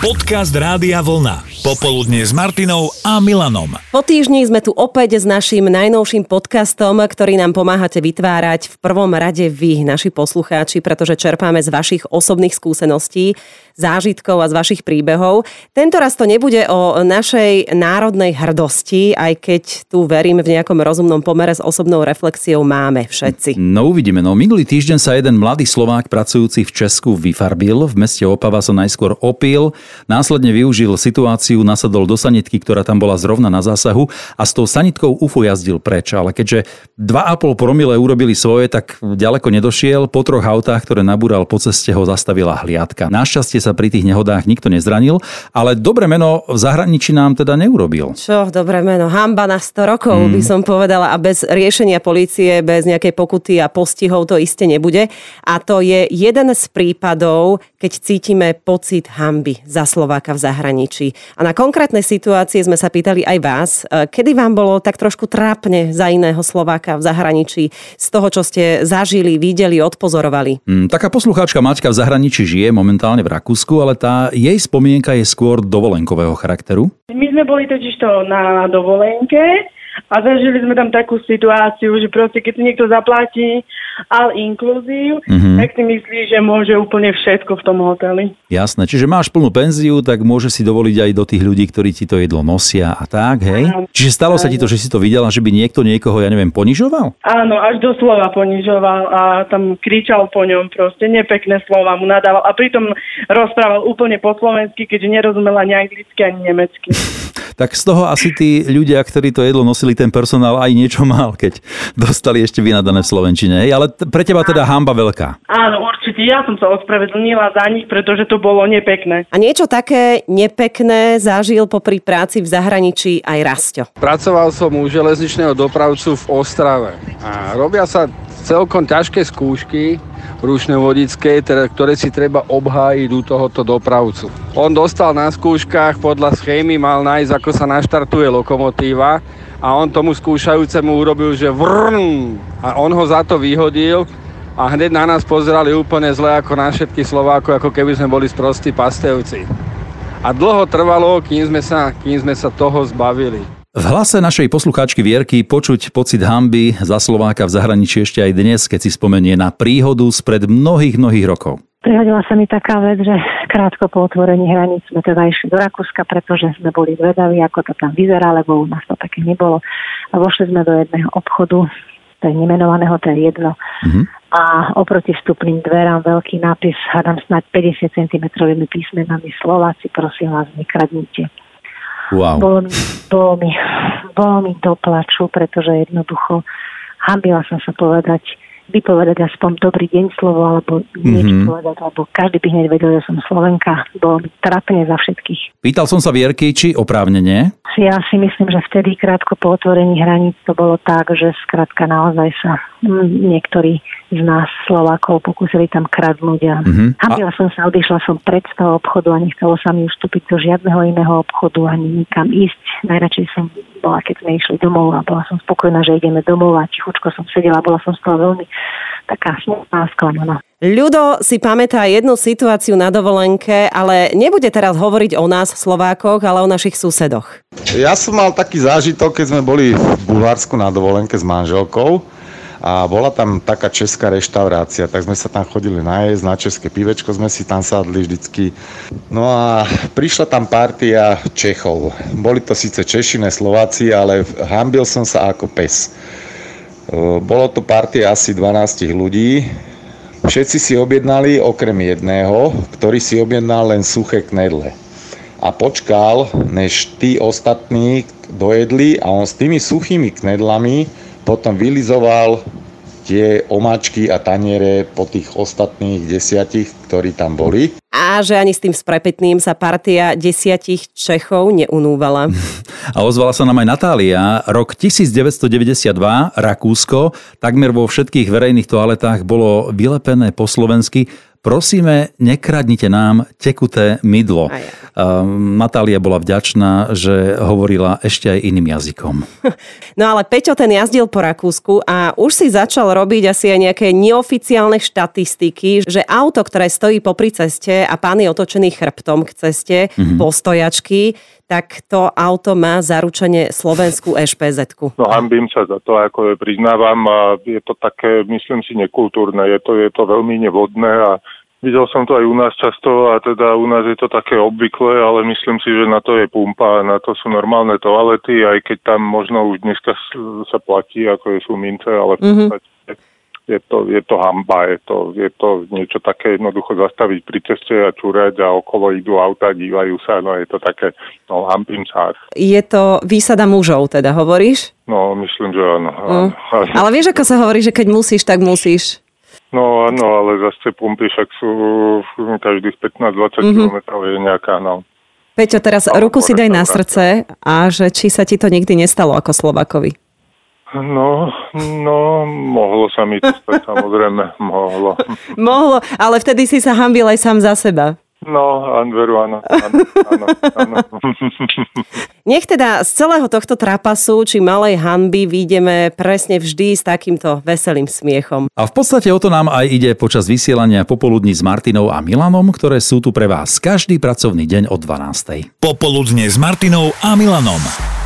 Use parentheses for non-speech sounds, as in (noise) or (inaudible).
Podcast Rádia Vlna. Popoludne s Martinou a Milanom. Po týždni sme tu opäť s našim najnovším podcastom, ktorý nám pomáhate vytvárať v prvom rade vy, naši poslucháči, pretože čerpáme z vašich osobných skúseností, zážitkov a z vašich príbehov. Tento raz to nebude o našej národnej hrdosti, aj keď tu verím v nejakom rozumnom pomere s osobnou reflexiou máme všetci. No uvidíme. No minulý týždeň sa jeden mladý Slovák pracujúci v Česku vyfarbil. V meste Opava sa najskôr opil, následne využil situáciu, nasadol do sanitky, ktorá tam bola zrovna na zásahu a s tou sanitkou UFO jazdil preč. Ale keďže 2,5 promile urobili svoje, tak ďaleko nedošiel. Po troch autách, ktoré nabúral po ceste, ho zastavila hliadka. Našťastie sa pri tých nehodách nikto nezranil, ale dobre meno v zahraničí nám teda neurobil. Čo, dobré meno. Hamba na 100 rokov mm. by som povedala a bez riešenia policie, bez nejakej pokuty a postihov to iste nebude. A to je jeden z prípadov, keď cítime pocit hamby za Slováka v zahraničí. A na konkrétnej situácii sme sa pýtali aj vás, e, kedy vám bolo tak trošku trápne za iného Slováka v zahraničí z toho, čo ste zažili, videli, odpozorovali. Mm, taká poslucháčka Maťka v zahraničí žije momentálne v Rakúsku, ale tá jej spomienka je skôr dovolenkového charakteru. My sme boli totiž to na dovolenke a zažili sme tam takú situáciu, že proste keď si niekto zaplatí all inclusive, mm-hmm. tak si myslí, že môže úplne všetko v tom hoteli. Jasné, čiže máš plnú penziu, tak môže si dovoliť aj do tých ľudí, ktorí ti to jedlo nosia a tak, hej? Áno. Čiže stalo sa ti to, že si to videla, že by niekto niekoho, ja neviem, ponižoval? Áno, až doslova ponižoval a tam kričal po ňom proste, nepekné slova mu nadával a pritom rozprával úplne po slovensky, keďže nerozumela ani anglicky, ani nemecky. (laughs) tak z toho asi tí ľudia, ktorí to jedlo nosili, ten personál aj niečo mal, keď dostali ešte vynadané v Slovenčine. Hej? Ale pre teba teda hamba veľká. Áno, určite. Ja som sa ospravedlnila za nich, pretože to bolo nepekné. A niečo také nepekné zažil popri práci v zahraničí aj Rasto. Pracoval som u železničného dopravcu v Ostrave. A robia sa celkom ťažké skúšky rušné vodické, teda, ktoré si treba obhájiť u tohoto dopravcu. On dostal na skúškach podľa schémy, mal nájsť, ako sa naštartuje lokomotíva a on tomu skúšajúcemu urobil, že vrn a on ho za to vyhodil a hneď na nás pozerali úplne zle ako na všetky Slovákov, ako keby sme boli sprostí pastevci. A dlho trvalo, kým sme sa, kým sme sa toho zbavili. V hlase našej poslucháčky Vierky počuť pocit hamby za Slováka v zahraničí ešte aj dnes, keď si spomenie na príhodu spred mnohých, mnohých rokov. Prihodila sa mi taká vec, že krátko po otvorení hraníc sme teda išli do Rakúska, pretože sme boli zvedaví, ako to tam vyzerá, lebo u nás to také nebolo. A vošli sme do jedného obchodu, to je nemenovaného, to je jedno. Mm-hmm. A oproti vstupným dverám veľký nápis, hádam snáď 50 cm písmenami Slováci, prosím vás, nekradnite. Wow. Bolo, mi, bolo, mi, bolo mi do plaču, pretože jednoducho hambila som sa povedať, vypovedať aspoň dobrý deň slovo, alebo niečo mm-hmm. povedať, lebo každý by hneď vedel, že som Slovenka. Bolo mi trápne za všetkých. Pýtal som sa Vierky, či oprávnenie? Ja si myslím, že vtedy krátko po otvorení hraníc to bolo tak, že skrátka naozaj sa niektorí z nás Slovákov pokúsili tam kradnúť a mm-hmm. hambila som sa, odišla som pred z toho obchodu a nechcelo sa mi vstúpiť do žiadneho iného obchodu ani nikam ísť. Najradšej som bola, keď sme išli domov a bola som spokojná, že ideme domov a tichučko som sedela, bola som z toho veľmi taká smutná sklamaná. Ľudo si pamätá jednu situáciu na dovolenke, ale nebude teraz hovoriť o nás Slovákoch, ale o našich susedoch. Ja som mal taký zážitok, keď sme boli v Bulharsku na dovolenke s manželkou a bola tam taká česká reštaurácia, tak sme sa tam chodili najesť, na české pivečko sme si tam sadli vždycky. No a prišla tam partia Čechov. Boli to síce Češine, Slováci, ale hambil som sa ako pes. Bolo to partia asi 12 ľudí, Všetci si objednali okrem jedného, ktorý si objednal len suché knedle. A počkal, než tí ostatní dojedli a on s tými suchými knedlami potom vylizoval tie omáčky a taniere po tých ostatných desiatich, ktorí tam boli. A že ani s tým sprepetným sa partia desiatich Čechov neunúvala. (laughs) A ozvala sa nám aj Natália. Rok 1992, Rakúsko, takmer vo všetkých verejných toaletách bolo vylepené po slovensky prosíme, nekradnite nám tekuté mydlo. Aj, aj. Um, Natália bola vďačná, že hovorila ešte aj iným jazykom. (laughs) No ale Peťo ten jazdil po Rakúsku a už si začal robiť asi aj nejaké neoficiálne štatistiky, že auto, ktoré stojí popri ceste a pán je otočený chrbtom k ceste, mm-hmm. postojačky, tak to auto má zaručenie slovenskú ešpz No hambím sa za to, ako je priznávam a je to také, myslím si, nekultúrne, je to, je to veľmi nevodné a Videl som to aj u nás často a teda u nás je to také obvyklé, ale myslím si, že na to je pumpa, na to sú normálne toalety, aj keď tam možno už dneska sa platí, ako je sú mince, ale v mm-hmm. Je to, je to hamba, je to, je to niečo také jednoducho zastaviť pri ceste a čúrať a okolo idú auta, dívajú sa, no je to také, no hambím sa. Je to výsada mužov, teda hovoríš? No, myslím, že áno. Mm. Ale vieš, ako sa hovorí, že keď musíš, tak musíš. No áno, ale zase pumpy však sú každých 15-20 mm-hmm. km je nejaká, no. Peťo, teraz no, ruku si daj na srdce a že či sa ti to nikdy nestalo ako Slovakovi. No, no, mohlo sa mi to stať, samozrejme, mohlo. mohlo, ale vtedy si sa hambil aj sám za seba. No, Anveru, áno, áno, áno, áno. Nech teda z celého tohto trapasu či malej hanby výjdeme presne vždy s takýmto veselým smiechom. A v podstate o to nám aj ide počas vysielania popoludní s Martinou a Milanom, ktoré sú tu pre vás každý pracovný deň od 12. Popoludne s Martinou a Milanom.